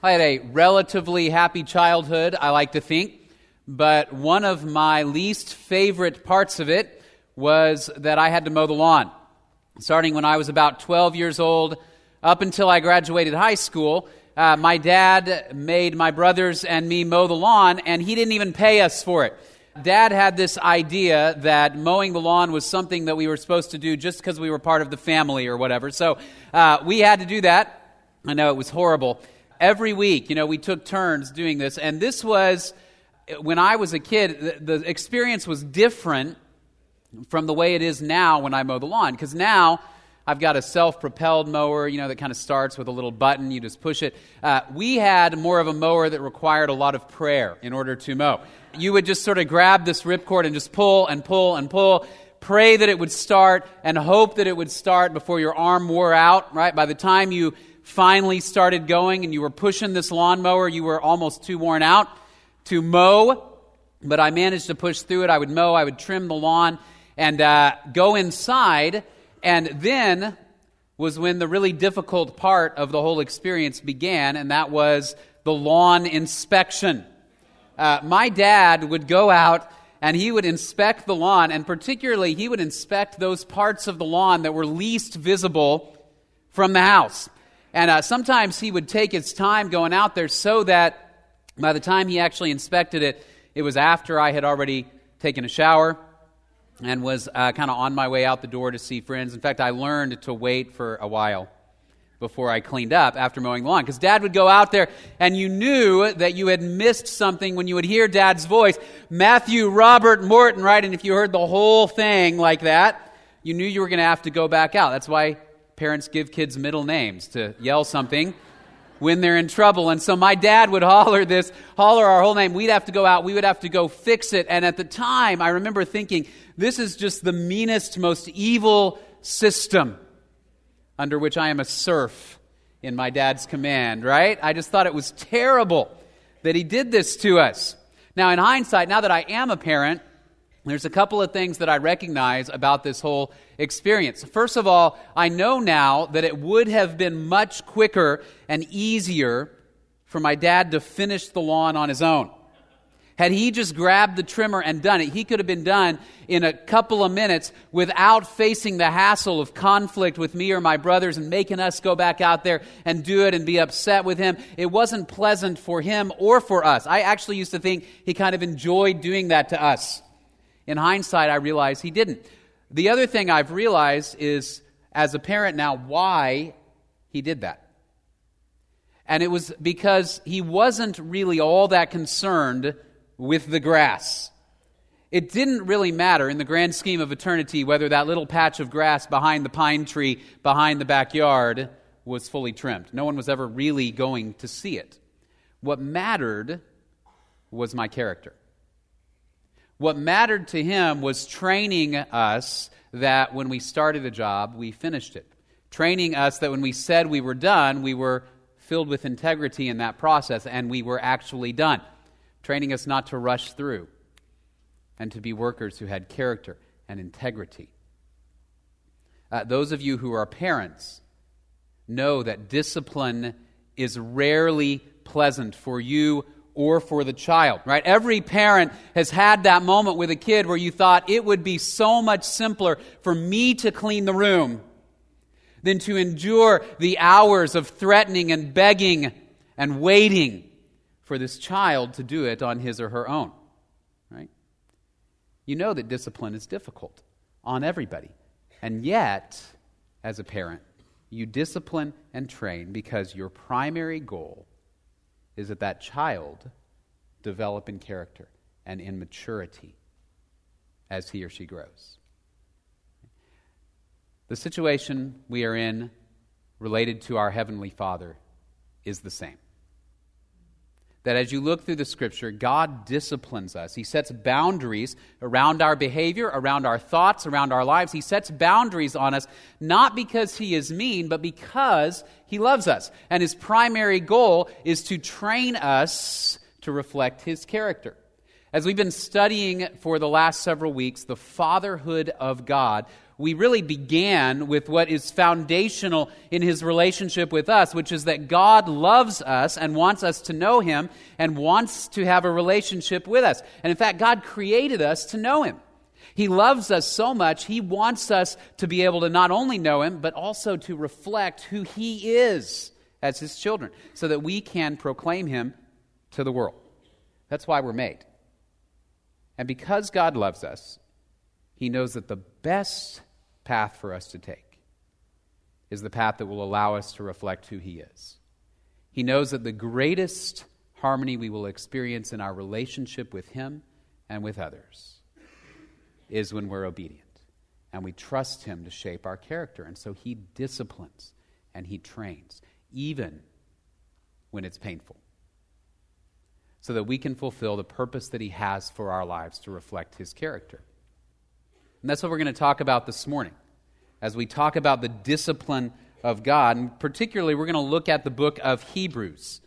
I had a relatively happy childhood, I like to think, but one of my least favorite parts of it was that I had to mow the lawn. Starting when I was about 12 years old, up until I graduated high school, uh, my dad made my brothers and me mow the lawn, and he didn't even pay us for it. Dad had this idea that mowing the lawn was something that we were supposed to do just because we were part of the family or whatever. So uh, we had to do that. I know it was horrible. Every week, you know, we took turns doing this, and this was when I was a kid. The, the experience was different from the way it is now when I mow the lawn, because now I've got a self propelled mower, you know, that kind of starts with a little button. You just push it. Uh, we had more of a mower that required a lot of prayer in order to mow. You would just sort of grab this ripcord and just pull and pull and pull, pray that it would start, and hope that it would start before your arm wore out, right? By the time you finally started going and you were pushing this lawnmower, you were almost too worn out to mow. But I managed to push through it. I would mow, I would trim the lawn, and uh, go inside and then was when the really difficult part of the whole experience began, and that was the lawn inspection. Uh, my dad would go out and he would inspect the lawn, and particularly he would inspect those parts of the lawn that were least visible from the house. And uh, sometimes he would take his time going out there so that by the time he actually inspected it, it was after I had already taken a shower and was uh, kind of on my way out the door to see friends. In fact, I learned to wait for a while before I cleaned up after mowing the lawn. Because dad would go out there and you knew that you had missed something when you would hear dad's voice Matthew, Robert, Morton, right? And if you heard the whole thing like that, you knew you were going to have to go back out. That's why parents give kids middle names to yell something when they're in trouble. And so my dad would holler this, holler our whole name. We'd have to go out. We would have to go fix it. And at the time, I remember thinking, this is just the meanest, most evil system under which I am a serf in my dad's command, right? I just thought it was terrible that he did this to us. Now, in hindsight, now that I am a parent, there's a couple of things that I recognize about this whole experience. First of all, I know now that it would have been much quicker and easier for my dad to finish the lawn on his own. Had he just grabbed the trimmer and done it, he could have been done in a couple of minutes without facing the hassle of conflict with me or my brothers and making us go back out there and do it and be upset with him. It wasn't pleasant for him or for us. I actually used to think he kind of enjoyed doing that to us. In hindsight, I realize he didn't. The other thing I've realized is, as a parent now, why he did that. And it was because he wasn't really all that concerned with the grass. It didn't really matter in the grand scheme of eternity whether that little patch of grass behind the pine tree behind the backyard was fully trimmed. No one was ever really going to see it. What mattered was my character. What mattered to him was training us that when we started a job, we finished it. Training us that when we said we were done, we were filled with integrity in that process and we were actually done. Training us not to rush through and to be workers who had character and integrity. Uh, those of you who are parents know that discipline is rarely pleasant for you or for the child, right? Every parent has had that moment with a kid where you thought it would be so much simpler for me to clean the room than to endure the hours of threatening and begging and waiting for this child to do it on his or her own, right? You know that discipline is difficult on everybody. And yet, as a parent, you discipline and train because your primary goal is that that child develop in character and in maturity as he or she grows. The situation we are in related to our Heavenly Father is the same. That as you look through the scripture, God disciplines us. He sets boundaries around our behavior, around our thoughts, around our lives. He sets boundaries on us, not because He is mean, but because He loves us. And His primary goal is to train us to reflect His character. As we've been studying for the last several weeks the fatherhood of God, we really began with what is foundational in his relationship with us, which is that God loves us and wants us to know him and wants to have a relationship with us. And in fact, God created us to know him. He loves us so much, he wants us to be able to not only know him, but also to reflect who he is as his children, so that we can proclaim him to the world. That's why we're made. And because God loves us, he knows that the best path for us to take is the path that will allow us to reflect who He is. He knows that the greatest harmony we will experience in our relationship with Him and with others is when we're obedient and we trust Him to shape our character. And so He disciplines and He trains, even when it's painful, so that we can fulfill the purpose that He has for our lives to reflect His character. And that's what we're going to talk about this morning as we talk about the discipline of God. And particularly, we're going to look at the book of Hebrews.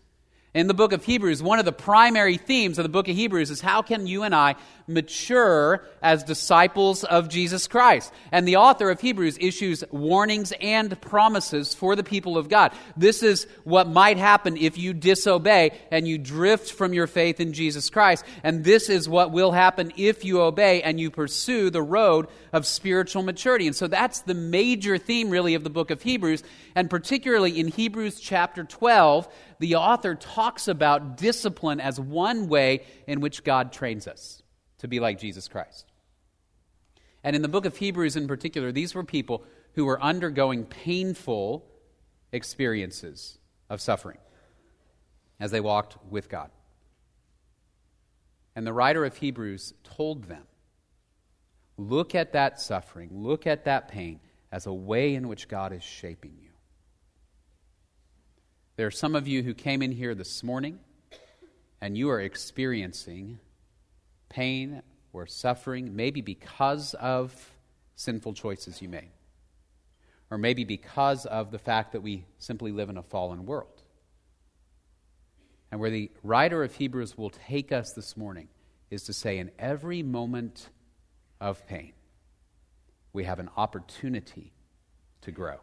In the book of Hebrews, one of the primary themes of the book of Hebrews is how can you and I mature as disciples of Jesus Christ? And the author of Hebrews issues warnings and promises for the people of God. This is what might happen if you disobey and you drift from your faith in Jesus Christ. And this is what will happen if you obey and you pursue the road of spiritual maturity. And so that's the major theme, really, of the book of Hebrews. And particularly in Hebrews chapter 12, the author talks about discipline as one way in which God trains us to be like Jesus Christ. And in the book of Hebrews in particular, these were people who were undergoing painful experiences of suffering as they walked with God. And the writer of Hebrews told them look at that suffering, look at that pain as a way in which God is shaping you. There are some of you who came in here this morning and you are experiencing pain or suffering, maybe because of sinful choices you made, or maybe because of the fact that we simply live in a fallen world. And where the writer of Hebrews will take us this morning is to say, in every moment of pain, we have an opportunity to grow,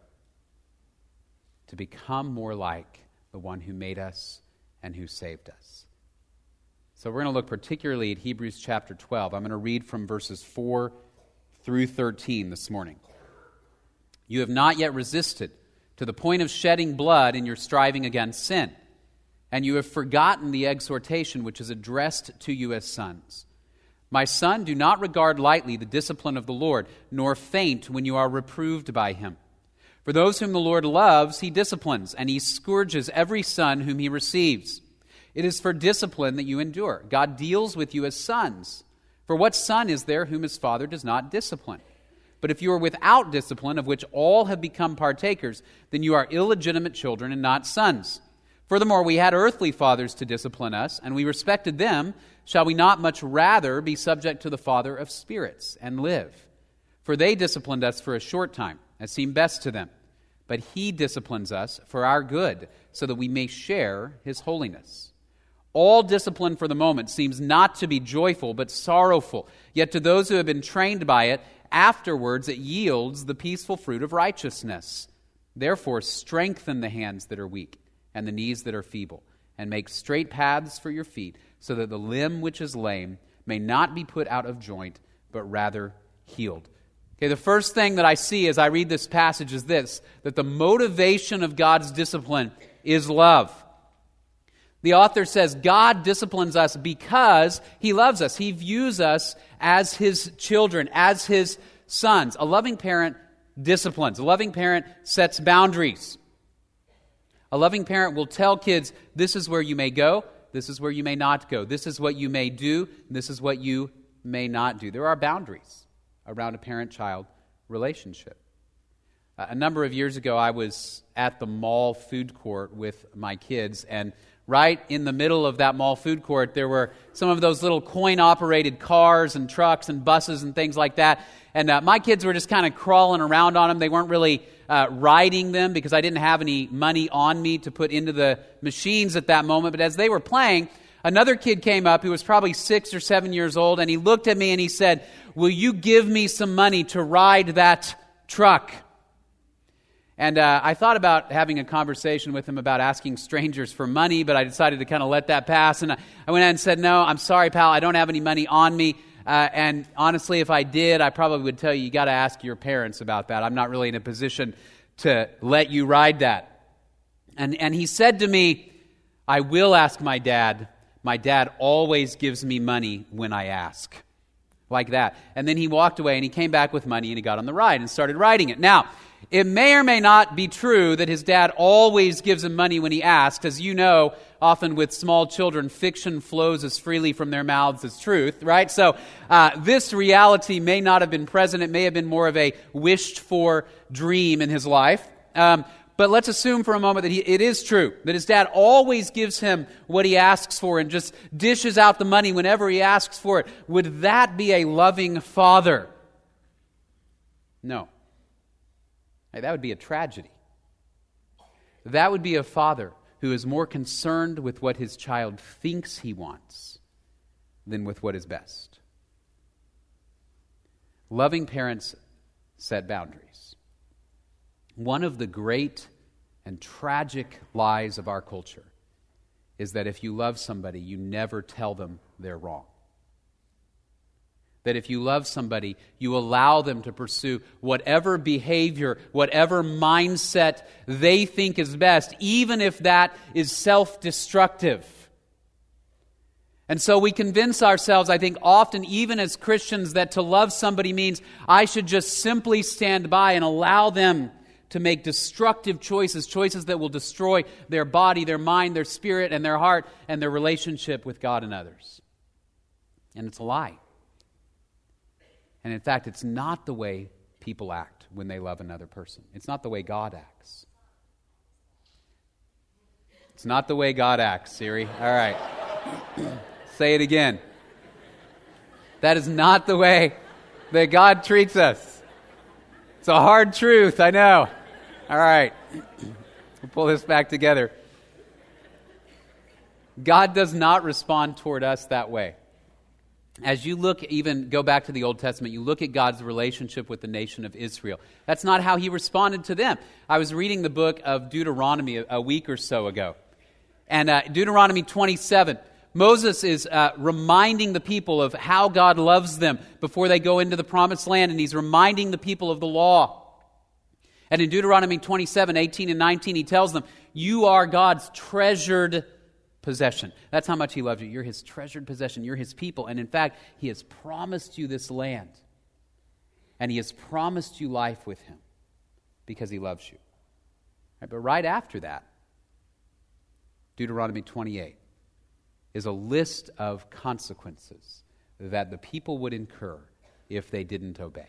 to become more like the one who made us and who saved us. So we're going to look particularly at Hebrews chapter 12. I'm going to read from verses 4 through 13 this morning. You have not yet resisted to the point of shedding blood in your striving against sin, and you have forgotten the exhortation which is addressed to you as sons. My son, do not regard lightly the discipline of the Lord, nor faint when you are reproved by him. For those whom the Lord loves, he disciplines, and he scourges every son whom he receives. It is for discipline that you endure. God deals with you as sons. For what son is there whom his father does not discipline? But if you are without discipline, of which all have become partakers, then you are illegitimate children and not sons. Furthermore, we had earthly fathers to discipline us, and we respected them. Shall we not much rather be subject to the Father of spirits and live? For they disciplined us for a short time, as seemed best to them but he disciplines us for our good, so that we may share his holiness. All discipline for the moment seems not to be joyful, but sorrowful. Yet to those who have been trained by it, afterwards it yields the peaceful fruit of righteousness. Therefore, strengthen the hands that are weak and the knees that are feeble, and make straight paths for your feet, so that the limb which is lame may not be put out of joint, but rather healed. Okay, the first thing that I see as I read this passage is this that the motivation of God's discipline is love. The author says God disciplines us because he loves us. He views us as his children, as his sons. A loving parent disciplines, a loving parent sets boundaries. A loving parent will tell kids, this is where you may go, this is where you may not go, this is what you may do, this is what you may not do. There are boundaries around a parent child relationship. Uh, a number of years ago, I was at the mall food court with my kids, and right in the middle of that mall food court, there were some of those little coin operated cars and trucks and buses and things like that. And uh, my kids were just kind of crawling around on them. They weren't really uh, riding them because I didn't have any money on me to put into the machines at that moment. But as they were playing, Another kid came up who was probably six or seven years old, and he looked at me and he said, Will you give me some money to ride that truck? And uh, I thought about having a conversation with him about asking strangers for money, but I decided to kind of let that pass. And I, went ahead and said, No, I'm sorry, pal, I don't have any money on me. Uh, and honestly, if I did, I probably would tell you, you got to ask your parents about that. I'm not really in a position to let you ride that. And, and he said to me, I will ask my dad. My dad always gives me money when I ask. Like that. And then he walked away and he came back with money and he got on the ride and started riding it. Now, it may or may not be true that his dad always gives him money when he asks. As you know, often with small children, fiction flows as freely from their mouths as truth, right? So uh, this reality may not have been present. It may have been more of a wished for dream in his life. Um, but let's assume for a moment that he, it is true, that his dad always gives him what he asks for and just dishes out the money whenever he asks for it. Would that be a loving father? No. Hey, that would be a tragedy. That would be a father who is more concerned with what his child thinks he wants than with what is best. Loving parents set boundaries. One of the great and tragic lies of our culture is that if you love somebody, you never tell them they're wrong that if you love somebody, you allow them to pursue whatever behavior, whatever mindset they think is best, even if that is self destructive. And so we convince ourselves, I think, often, even as Christians, that to love somebody means I should just simply stand by and allow them to make destructive choices, choices that will destroy their body, their mind, their spirit, and their heart, and their relationship with God and others. And it's a lie. And in fact, it's not the way people act when they love another person, it's not the way God acts. It's not the way God acts, Siri. All right. Say it again. That is not the way that God treats us. It's a hard truth, I know. All right. We'll pull this back together. God does not respond toward us that way as you look, even go back to the Old Testament, you look at God's relationship with the nation of Israel. That's not how he responded to them. I was reading the book of Deuteronomy a, week or so ago. And uh, Deuteronomy 27, Moses is uh, reminding the people of how God loves them before they go into the promised land, and he's reminding the people of the law. And in Deuteronomy 27, 18 and 19, he tells them, You are God's treasured possession. That's how much He loves you. You're His treasured possession. You're His people. And in fact, He has promised you this land. And He has promised you life with Him because He loves you. Right, but right after that, Deuteronomy 28 is a list of consequences that the people would incur if they didn't obey.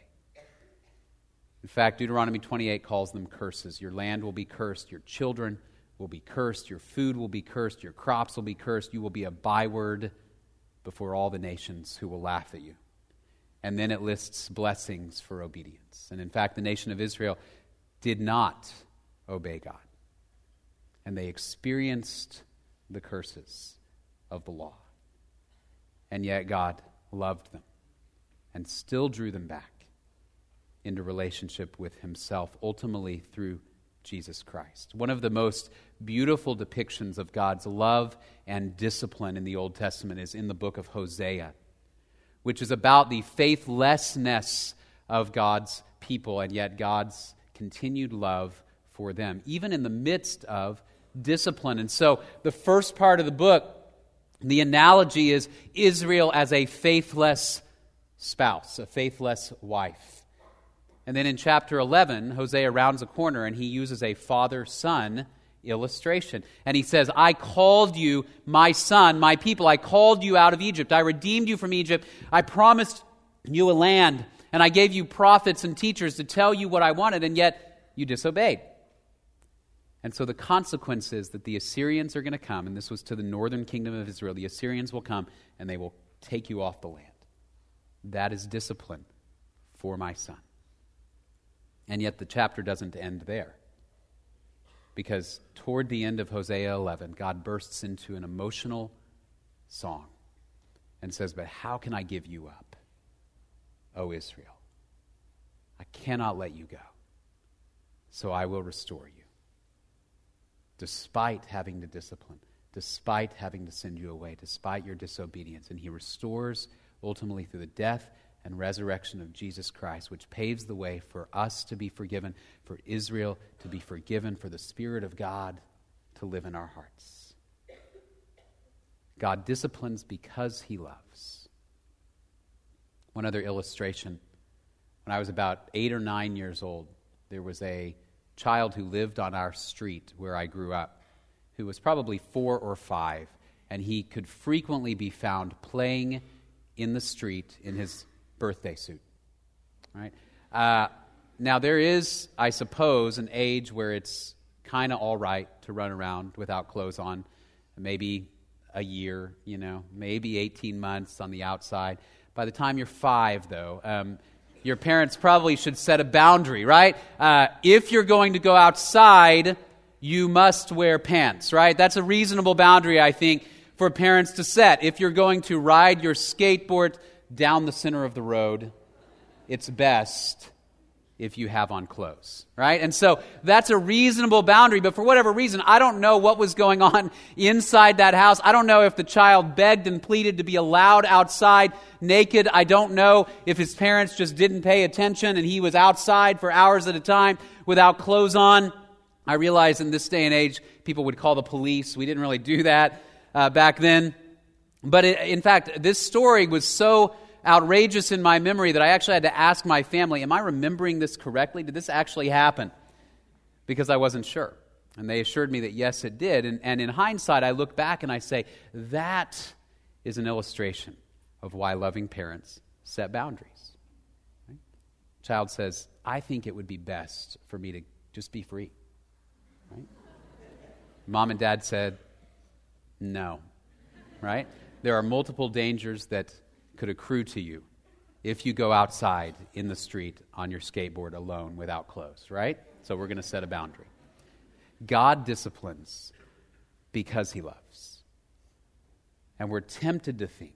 In fact, Deuteronomy 28 calls them curses. Your land will be cursed, your children will be cursed, your food will be cursed, your crops will be cursed, you will be a byword before all the nations who will laugh at you. And then it lists blessings for obedience. And in fact, the nation of Israel did not obey God. And they experienced the curses of the law. And yet God loved them and still drew them back into relationship with Himself, ultimately through Jesus Christ. One of the most beautiful depictions of God's love and discipline in the Old Testament is in the book of Hosea, which is about the faithlessness of God's people and yet God's continued love for them, even in the midst of discipline. And so, the first part of the book, the analogy is Israel as a faithless spouse, a faithless wife. And then in chapter 11, Hosea rounds a corner and he uses a father son illustration. And he says, I called you, my son, my people. I called you out of Egypt. I redeemed you from Egypt. I promised you a land. And I gave you prophets and teachers to tell you what I wanted, and yet you disobeyed. And so the consequence is that the Assyrians are going to come, and this was to the northern kingdom of Israel. The Assyrians will come and they will take you off the land. That is discipline for my son. And yet the chapter doesn't end there. Because toward the end of Hosea 11, God bursts into an emotional song and says, But how can I give you up, O Israel? I cannot let you go, so I will restore you. Despite having to discipline, despite having to send you away, despite your disobedience. And he restores ultimately through the death and resurrection of Jesus Christ, which paves the way for us to be forgiven, for Israel to be forgiven, for the Spirit of God to live in our hearts. God disciplines because he loves. One other illustration. When I was about eight or nine years old, there was a child who lived on our street where I grew up, who was probably four or five, and he could frequently be found playing in the street in his birthday suit. Right? Uh, now, there is, I suppose, an age where it's kind of all right to run around without clothes on. Maybe a year, you know, maybe 18 months on the outside. By the time you're five, though, um, your parents probably should set a boundary, right? Uh, if you're going to go outside, you must wear pants, right? That's a reasonable boundary, I think, for parents to set. If you're going to ride your skateboard down the center of the road, it's best if you have on clothes, right? And so that's a reasonable boundary, but for whatever reason, I don't know what was going on inside that house. I don't know if the child begged and pleaded to be allowed outside naked. I don't know if his parents just didn't pay attention and he was outside for hours at a time without clothes on. I realize in this day and age, people would call the police. We didn't really do that uh, back then. But in fact, this story was so outrageous in my memory that I actually had to ask my family, Am I remembering this correctly? Did this actually happen? Because I wasn't sure. And they assured me that yes, it did. And, and in hindsight, I look back and I say, That is an illustration of why loving parents set boundaries. Right? Child says, I think it would be best for me to just be free. Right? Mom and dad said, No. Right? There are multiple dangers that could accrue to you if you go outside in the street on your skateboard alone without clothes, right? So we're going to set a boundary. God disciplines because he loves. And we're tempted to think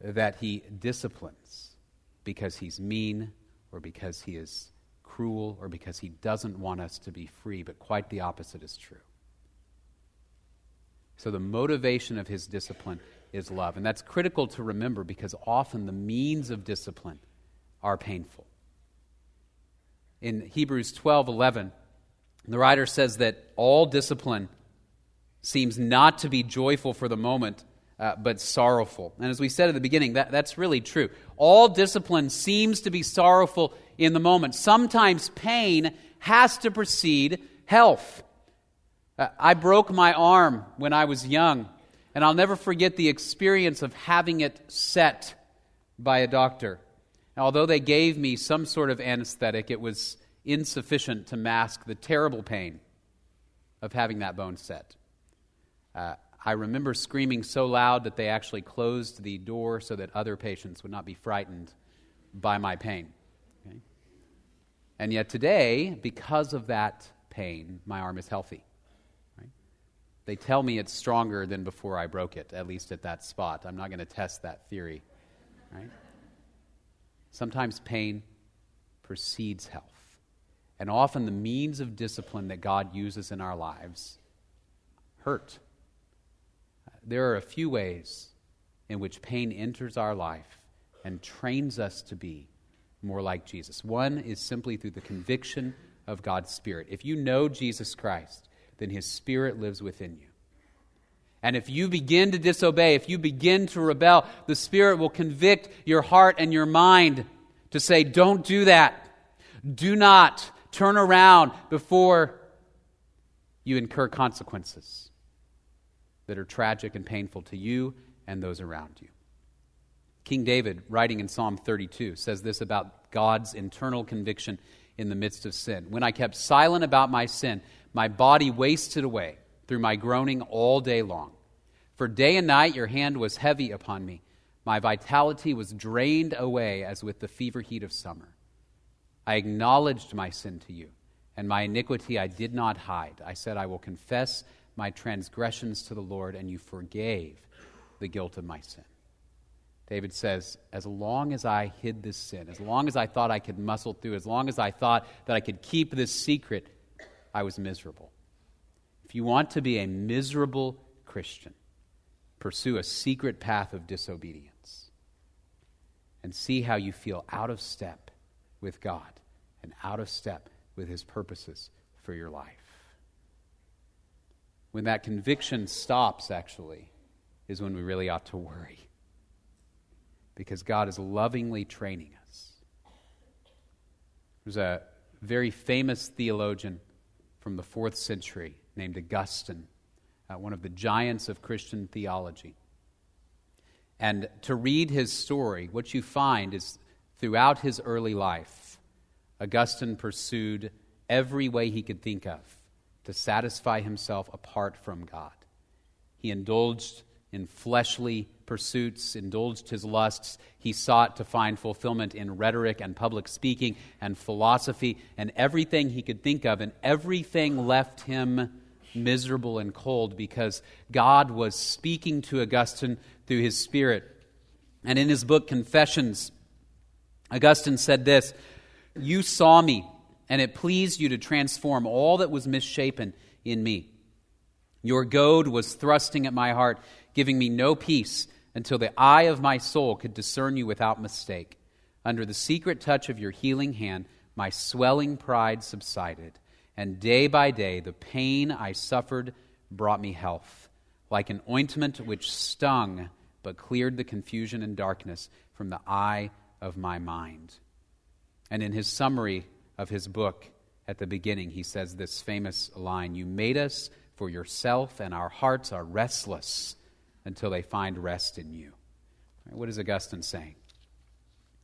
that he disciplines because he's mean or because he is cruel or because he doesn't want us to be free, but quite the opposite is true. So the motivation of his discipline is love. And that's critical to remember because often the means of discipline are painful. In Hebrews 12 11, the writer says that all discipline seems not to be joyful for the moment, uh, but sorrowful. And as we said at the beginning, that, that's really true. All discipline seems to be sorrowful in the moment. Sometimes pain has to precede health. Uh, I broke my arm when I was young. And I'll never forget the experience of having it set by a doctor. although they gave me some sort of anesthetic, it was insufficient to mask the terrible pain of having that bone set. Uh, I remember screaming so loud that they actually closed the door so that other patients would not be frightened by my pain. Okay? And yet today, because of that pain, my arm is healthy. They tell me it's stronger than before I broke it, at least at that spot. I'm not going to test that theory. Right? Sometimes pain precedes health. And often the means of discipline that God uses in our lives hurt. There are a few ways in which pain enters our life and trains us to be more like Jesus. One is simply through the conviction of God's Spirit. If you know Jesus Christ, then his spirit lives within you. And if you begin to disobey, if you begin to rebel, the Spirit will convict your heart and your mind to say, Don't do that. Do not turn around before you incur consequences that are tragic and painful to you and those around you. King David, writing in Psalm 32, says this about God's internal conviction in the midst of sin. When I kept silent about my sin, my body wasted away through my groaning all day long. For day and night your hand was heavy upon me. My vitality was drained away as with the fever heat of summer. I acknowledged my sin to you, and my iniquity I did not hide. I said, I will confess my transgressions to the Lord, and you forgave the guilt of my sin. David says, As long as I hid this sin, as long as I thought I could muscle through, as long as I thought that I could keep this secret, I was miserable. If you want to be a miserable Christian, pursue a secret path of disobedience and see how you feel out of step with God and out of step with His purposes for your life. When that conviction stops, actually, is when we really ought to worry. Because God is lovingly training us. There's a very famous theologian from the fourth century named Augustine, uh, one of the giants of Christian theology. And to read his story, what you find is throughout his early life, Augustine pursued every way he could think of to satisfy himself apart from God. He indulged in fleshly pursuits, indulged his lusts. He sought to find fulfillment in rhetoric and public speaking and philosophy and everything he could think of, and everything left him miserable and cold because God was speaking to Augustine through his Spirit. And in his book, Confessions, Augustine said this You saw me, and it pleased you to transform all that was misshapen in me. Your goad was thrusting at my heart, giving me no peace until the eye of my soul could discern you without mistake. Under the secret touch of your healing hand, my swelling pride subsided, and day by day the pain I suffered brought me health, like an ointment which stung but cleared the confusion and darkness from the eye of my mind. And in his summary of his book at the beginning, he says this famous line You made us for yourself, and our hearts are restless until they find rest in you. What is Augustine saying?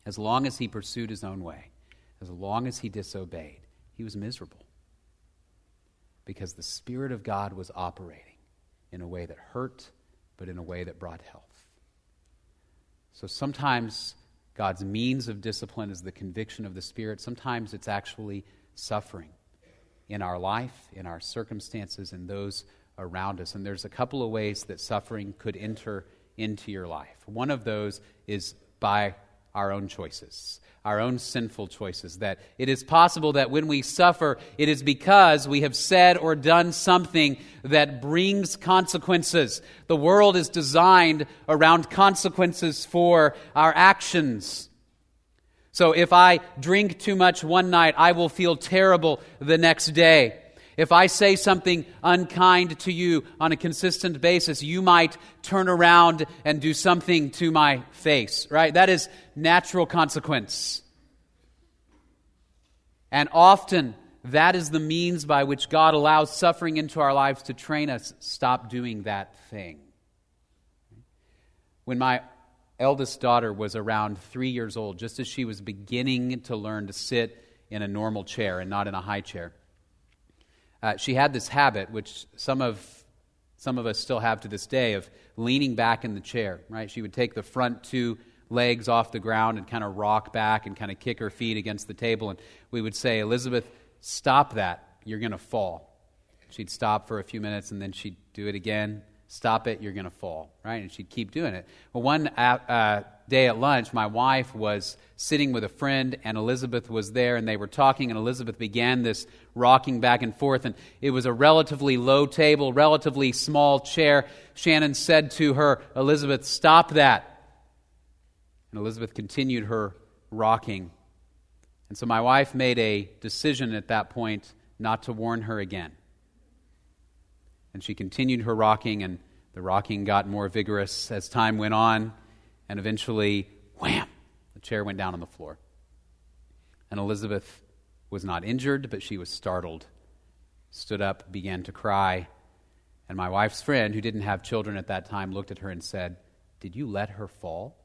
As long as he pursued his own way, as long as he disobeyed, he was miserable. Because the Spirit of God was operating in a way that hurt, but in a way that brought health. So sometimes God's means of discipline is the conviction of the Spirit. Sometimes it's actually suffering in our life, in our circumstances, in those around us. And there's a couple of ways that suffering could enter into your life. One of those is by our own choices, our own sinful choices. That it is possible that when we suffer, it is because we have said or done something that brings consequences. The world is designed around consequences for our actions. So if I drink too much one night, I will feel terrible the next day. If I say something unkind to you on a consistent basis, you might turn around and do something to my face, right? That is natural consequence. And often, that is the means by which God allows suffering into our lives to train us stop doing that thing. When my eldest daughter was around three years old, just as she was beginning to learn to sit in a normal chair and not in a high chair, uh, she had this habit, which some of, some of us still have to this day, of leaning back in the chair, right? She would take the front two legs off the ground and kind of rock back and kind of kick her feet against the table. And we would say, Elizabeth, stop that. You're going to fall. She'd stop for a few minutes and then she'd do it again stop it, you're going to fall, right? And she'd keep doing it. Well, one uh, day at lunch, my wife was sitting with a friend, and Elizabeth was there, and they were talking, and Elizabeth began this rocking back and forth, and it was a relatively low table, relatively small chair. Shannon said to her, Elizabeth, stop that. And Elizabeth continued her rocking. And so my wife made a decision at that point not to warn her again. And she continued her rocking, and the rocking got more vigorous as time went on. And eventually, wham, the chair went down on the floor. And Elizabeth was not injured, but she was startled, stood up, began to cry. And my wife's friend, who didn't have children at that time, looked at her and said, Did you let her fall?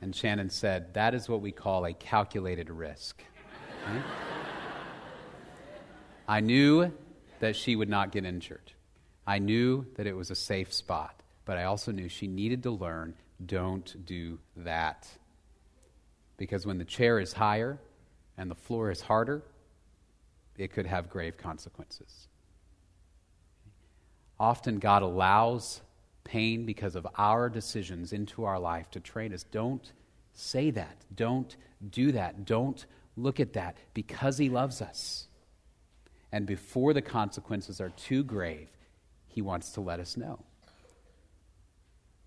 and Shannon said, That is what we call a calculated risk. Right? I knew that she would not get injured. I knew that it was a safe spot, but I also knew she needed to learn don't do that. Because when the chair is higher and the floor is harder, it could have grave consequences. Often, God allows pain because of our decisions into our life to train us. Don't say that. Don't do that. Don't look at that because He loves us. And before the consequences are too grave, He wants to let us know.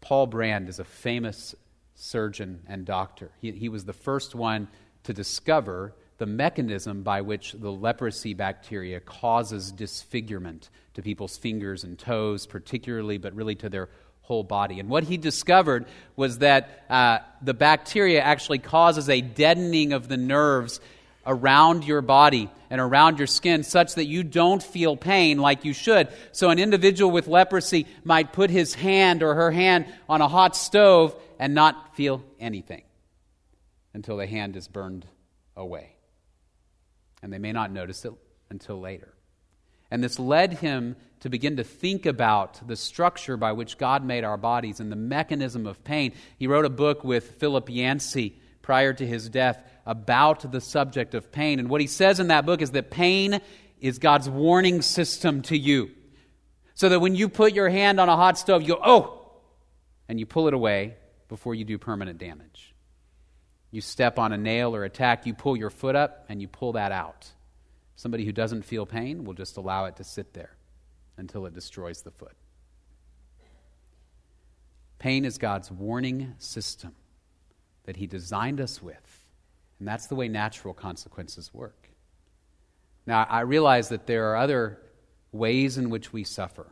Paul Brand is a famous surgeon and doctor. He, he was the first one to discover the mechanism by which the leprosy bacteria causes disfigurement to people's fingers and toes, particularly, but really to their whole body. And what he discovered was that uh, the bacteria actually causes a deadening of the nerves around your body and around your skin such that you don't feel pain like you should. So, an individual with leprosy might put his hand or her hand on a hot stove and not feel anything until the hand is burned away. And they may not notice it until later. And this led him to begin to think about the structure by which God made our bodies and the mechanism of pain. He wrote a book with Philip Yancey prior to his death about the subject of pain. And what he says in that book is that pain is God's warning system to you. So that when you put your hand on a hot stove, you go, oh, and you pull it away before you do permanent damage. You step on a nail or a tack, you pull your foot up and you pull that out. Somebody who doesn't feel pain will just allow it to sit there until it destroys the foot. Pain is God's warning system that He designed us with, and that's the way natural consequences work. Now, I realize that there are other ways in which we suffer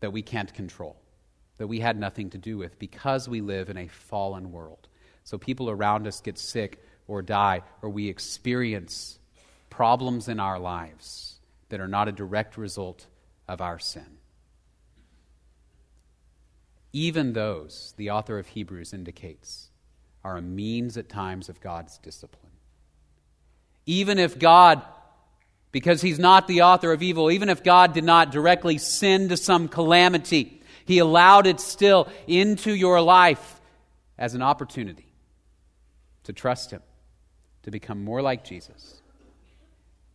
that we can't control, that we had nothing to do with because we live in a fallen world. So people around us get sick or die, or we experience problems in our lives that are not a direct result of our sin. Even those, the author of Hebrews indicates, are a means at times of God's discipline. Even if God, because He's not the author of evil, even if God did not directly send some calamity, He allowed it still into your life as an opportunity to trust Him, to become more like Jesus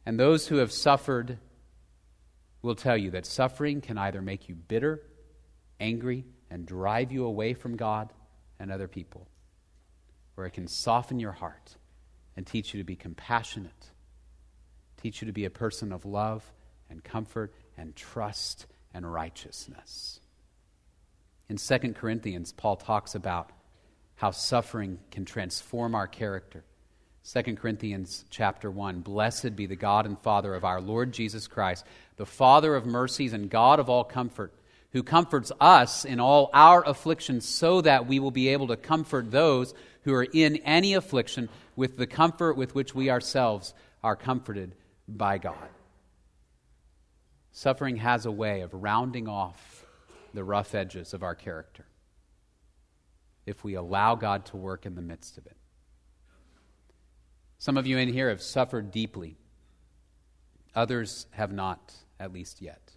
and those who have suffered will tell you that suffering can either make you bitter, angry, and drive you away from God and other people, or it can soften your heart and teach you to be compassionate, teach you to be a person of love and comfort and trust and righteousness. In 2 Corinthians, Paul talks about how suffering can transform our character 2 Corinthians chapter 1 Blessed be the God and Father of our Lord Jesus Christ, the Father of mercies and God of all comfort, who comforts us in all our afflictions, so that we will be able to comfort those who are in any affliction with the comfort with which we ourselves are comforted by God. Suffering has a way of rounding off the rough edges of our character if we allow God to work in the midst of it. Some of you in here have suffered deeply, others have not, at least yet.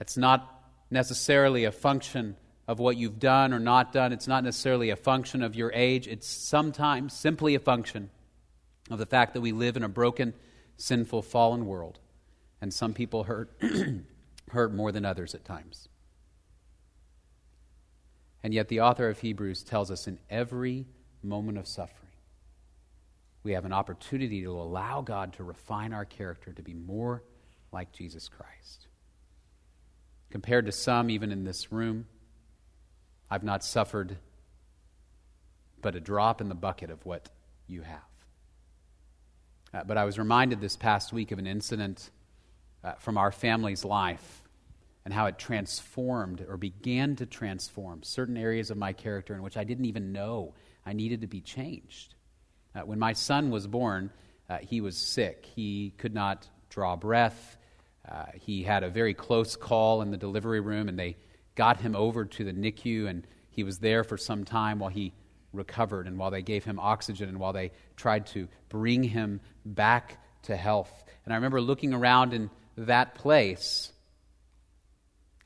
It's not necessarily a function of what you've done or not done. It's not necessarily a function of your age. It's sometimes simply a function of the fact that we live in a broken, sinful, fallen world. And some people hurt, hurt more than others at times. And yet, the author of Hebrews tells us in every moment of suffering, we have an opportunity to allow God to refine our character to be more like Jesus Christ. Compared to some, even in this room, I've not suffered but a drop in the bucket of what you have. Uh, but I was reminded this past week of an incident uh, from our family's life and how it transformed or began to transform certain areas of my character in which I didn't even know I needed to be changed. Uh, when my son was born, uh, he was sick. He could not draw breath. Uh, he had a very close call in the delivery room, and they got him over to the NICU, and he was there for some time while he recovered and while they gave him oxygen and while they tried to bring him back to health. And I remember looking around in that place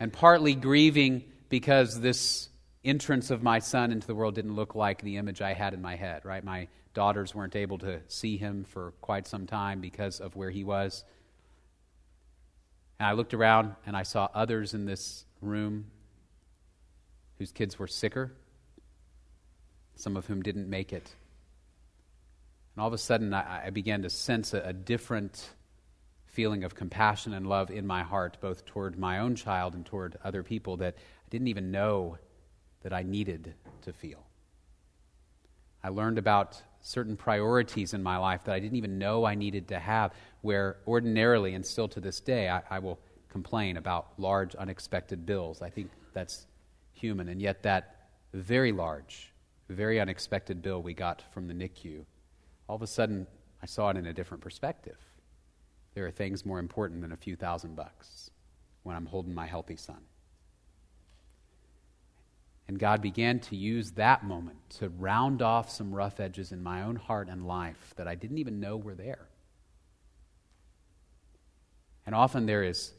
and partly grieving because this entrance of my son into the world didn't look like the image I had in my head, right? My daughters weren't able to see him for quite some time because of where he was. And I looked around and I saw others in this room whose kids were sicker, some of whom didn't make it. And all of a sudden, I, I began to sense a, a different feeling of compassion and love in my heart, both toward my own child and toward other people that I didn't even know that I needed to feel. I learned about certain priorities in my life that I didn't even know I needed to have, where ordinarily, and still to this day, I, I will complain about large, unexpected bills. I think that's human. And yet, that very large, very unexpected bill we got from the NICU, all of a sudden, I saw it in a different perspective. There are things more important than a few thousand bucks when I'm holding my healthy son. And God began to use that moment to round off some rough edges in my own heart and life that I didn't even know were there. And often there is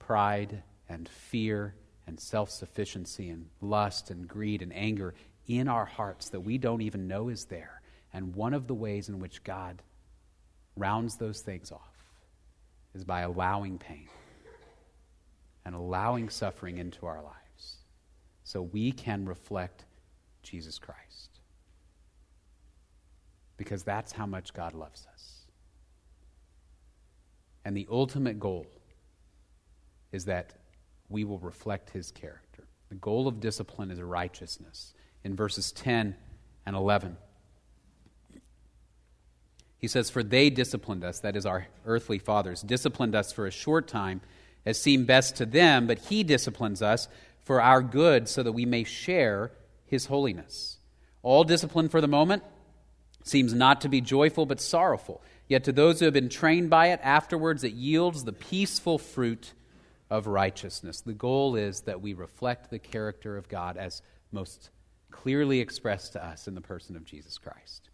pride and fear and self sufficiency and lust and greed and anger in our hearts that we don't even know is there. And one of the ways in which God rounds those things off is by allowing pain and allowing suffering into our lives so we can reflect Jesus Christ. Because that's how much God loves us. And the ultimate goal is that we will reflect his character. The goal of discipline is righteousness. In verses 10 and 11, he says, For they disciplined us, that is, our earthly fathers, disciplined us for a short time as seemed best to them, but he disciplines us for our good so that we may share his holiness. All discipline for the moment seems not to be joyful but sorrowful. Yet to those who have been trained by it, afterwards it yields the peaceful fruit of righteousness. The goal is that we reflect the character of God as most clearly expressed to us in the person of Jesus Christ.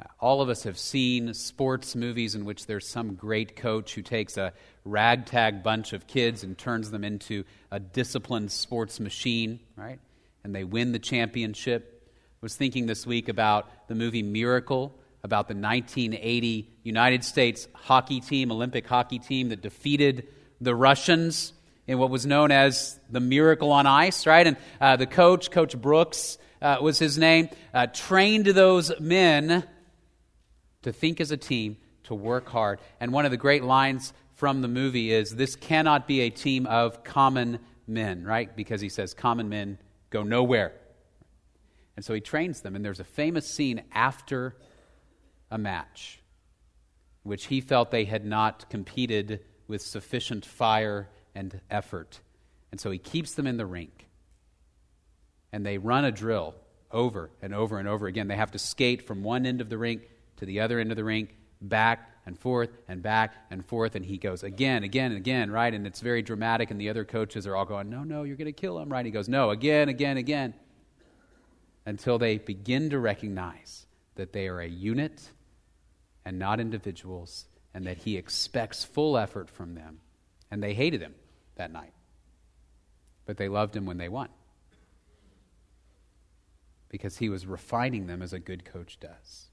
Uh, all of us have seen sports movies in which there's some great coach who takes a ragtag bunch of kids and turns them into a disciplined sports machine, right? And they win the championship. I was thinking this week about the movie Miracle, about the 1980 United States hockey team, Olympic hockey team that defeated the Russians in what was known as the Miracle on Ice, right? And uh, the coach, Coach Brooks uh, was his name, uh, trained those men to think as a team, to work hard. And one of the great lines from the movie is this cannot be a team of common men, right? Because he says common men go nowhere. And so he trains them. And there's a famous scene after a match, which he felt they had not competed with sufficient fire and effort. And so he keeps them in the rink. And they run a drill over and over and over again. They have to skate from one end of the rink to the other end of the rink, back and forth and back and forth. And he goes again, again, and again, right? And it's very dramatic. And the other coaches are all going, No, no, you're going to kill him, right? He goes, No, again, again, again. Until they begin to recognize that they are a unit and not individuals, and that he expects full effort from them. And they hated him that night. But they loved him when they won. Because he was refining them as a good coach does.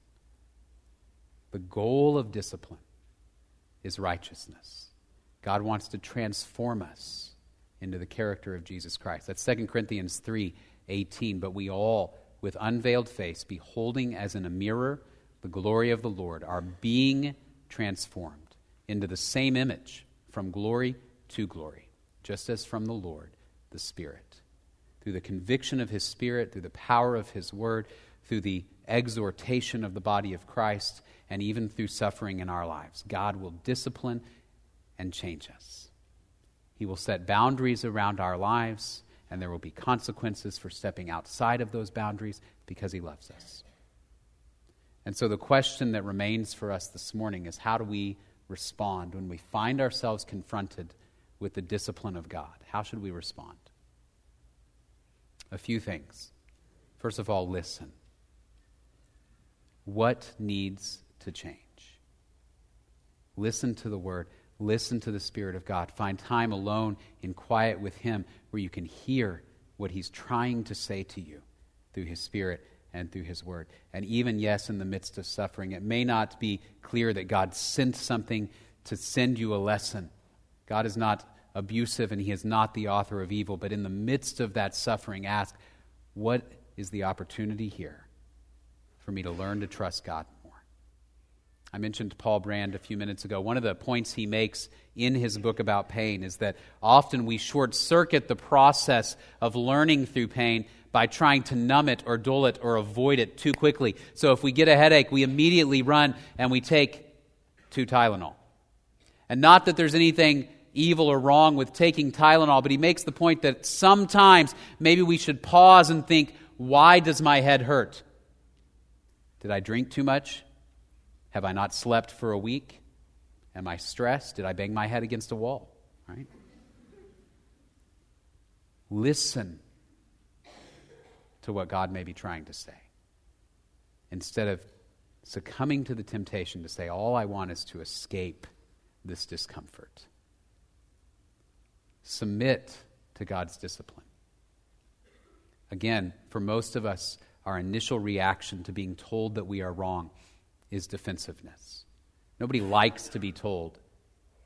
The goal of discipline is righteousness. God wants to transform us into the character of Jesus Christ. That's 2 Corinthians 3 18. But we all, with unveiled face, beholding as in a mirror the glory of the Lord, are being transformed into the same image from glory to glory, just as from the Lord, the Spirit. Through the conviction of His Spirit, through the power of His Word, through the exhortation of the body of Christ, and even through suffering in our lives. God will discipline and change us. He will set boundaries around our lives, and there will be consequences for stepping outside of those boundaries because He loves us. And so, the question that remains for us this morning is how do we respond when we find ourselves confronted with the discipline of God? How should we respond? A few things. First of all, listen. What needs to change. Listen to the word. Listen to the Spirit of God. Find time alone in quiet with Him where you can hear what He's trying to say to you through His Spirit and through His Word. And even, yes, in the midst of suffering, it may not be clear that God sent something to send you a lesson. God is not abusive and He is not the author of evil, but in the midst of that suffering, ask, what is the opportunity here for me to learn to trust God? I mentioned Paul Brand a few minutes ago. One of the points he makes in his book about pain is that often we short circuit the process of learning through pain by trying to numb it or dull it or avoid it too quickly. So if we get a headache, we immediately run and we take two Tylenol. And not that there's anything evil or wrong with taking Tylenol, but he makes the point that sometimes maybe we should pause and think, why does my head hurt? Did I drink too much? Have I not slept for a week? Am I stressed? Did I bang my head against a wall? Right? Listen to what God may be trying to say instead of succumbing to the temptation to say, All I want is to escape this discomfort. Submit to God's discipline. Again, for most of us, our initial reaction to being told that we are wrong is defensiveness. Nobody likes to be told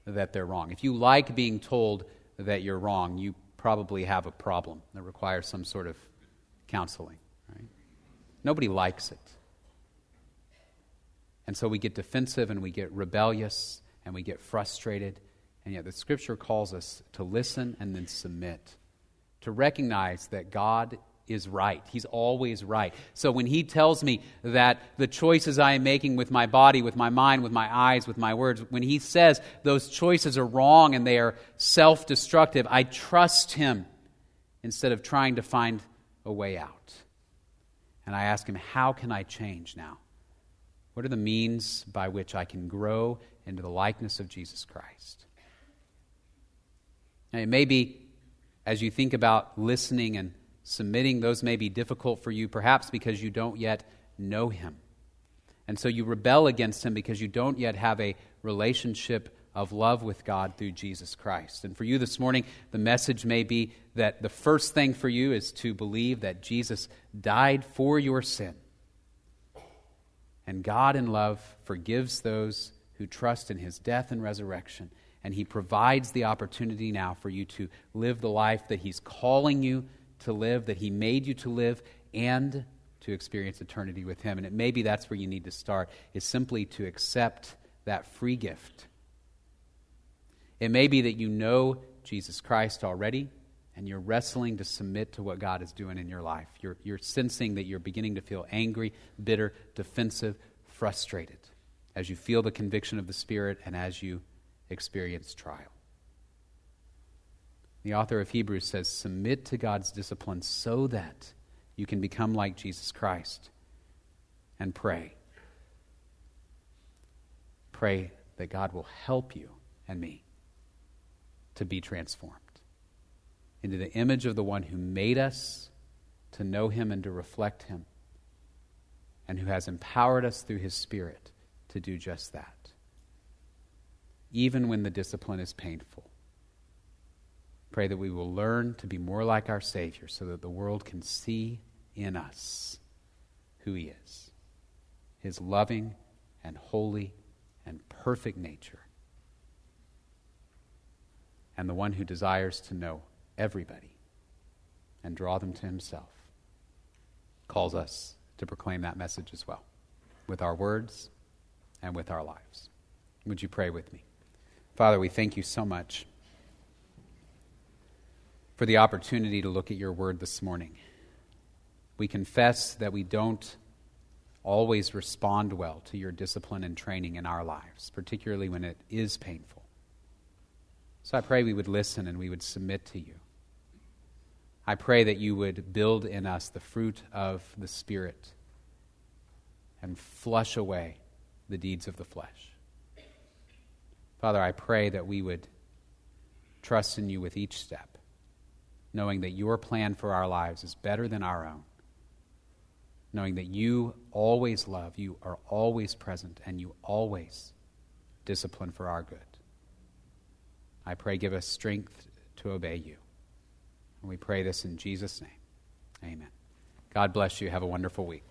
that they're wrong. If you like being told that you're wrong, you probably have a problem that requires some sort of counseling. Right? Nobody likes it. And so we get defensive and we get rebellious and we get frustrated. And yet the scripture calls us to listen and then submit, to recognize that God is right. He's always right. So when he tells me that the choices I am making with my body, with my mind, with my eyes, with my words, when he says those choices are wrong and they are self destructive, I trust him instead of trying to find a way out. And I ask him, How can I change now? What are the means by which I can grow into the likeness of Jesus Christ? And it may be, as you think about listening and submitting, those may be difficult for you, perhaps because you don't yet know Him. And so you rebel against Him because you don't yet have a relationship of love with God through Jesus Christ. And for you this morning, the message may be that the first thing for you is to believe that Jesus died for your sin. And God, in love, forgives those who trust in His death and resurrection and He provides the opportunity now for you to live the life that He's calling you to live, that He made you to live, and to experience eternity with Him. And it maybe that's where you need to start, is simply to accept that free gift. It may be that you know Jesus Christ already, and you're wrestling to submit to what God is doing in your life. You're, you're sensing that you're beginning to feel angry, bitter, defensive, frustrated as you feel the conviction of the Spirit and as you experience trial. The author of Hebrews says, Submit to God's discipline so that you can become like Jesus Christ and pray. Pray that God will help you and me to be transformed into the image of the one who made us to know him and to reflect him, and who has empowered us through his Spirit to do just that even when the discipline is painful. Pray that we will learn to be more like our Savior so that the world can see in us who He is His loving and holy and perfect nature, and the one who desires to know everybody and draw them to Himself. Calls us to proclaim that message as well with our words and with our lives. Would you pray with me? Father, we thank you so much for the opportunity to look at your word this morning. We confess that we don't always respond well to your discipline and training in our lives, particularly when it is painful. So I pray we would listen and we would submit to you. I pray that you would build in us the fruit of the Spirit and flush away the deeds of the flesh. Father, I pray that we would trust in you with each step, knowing that your plan for our lives is better than our own, knowing that you always love, you are always present, and you always discipline for our good. I pray, give us strength to obey you. And we pray this in Jesus' name. Amen. God bless you. Have a wonderful week.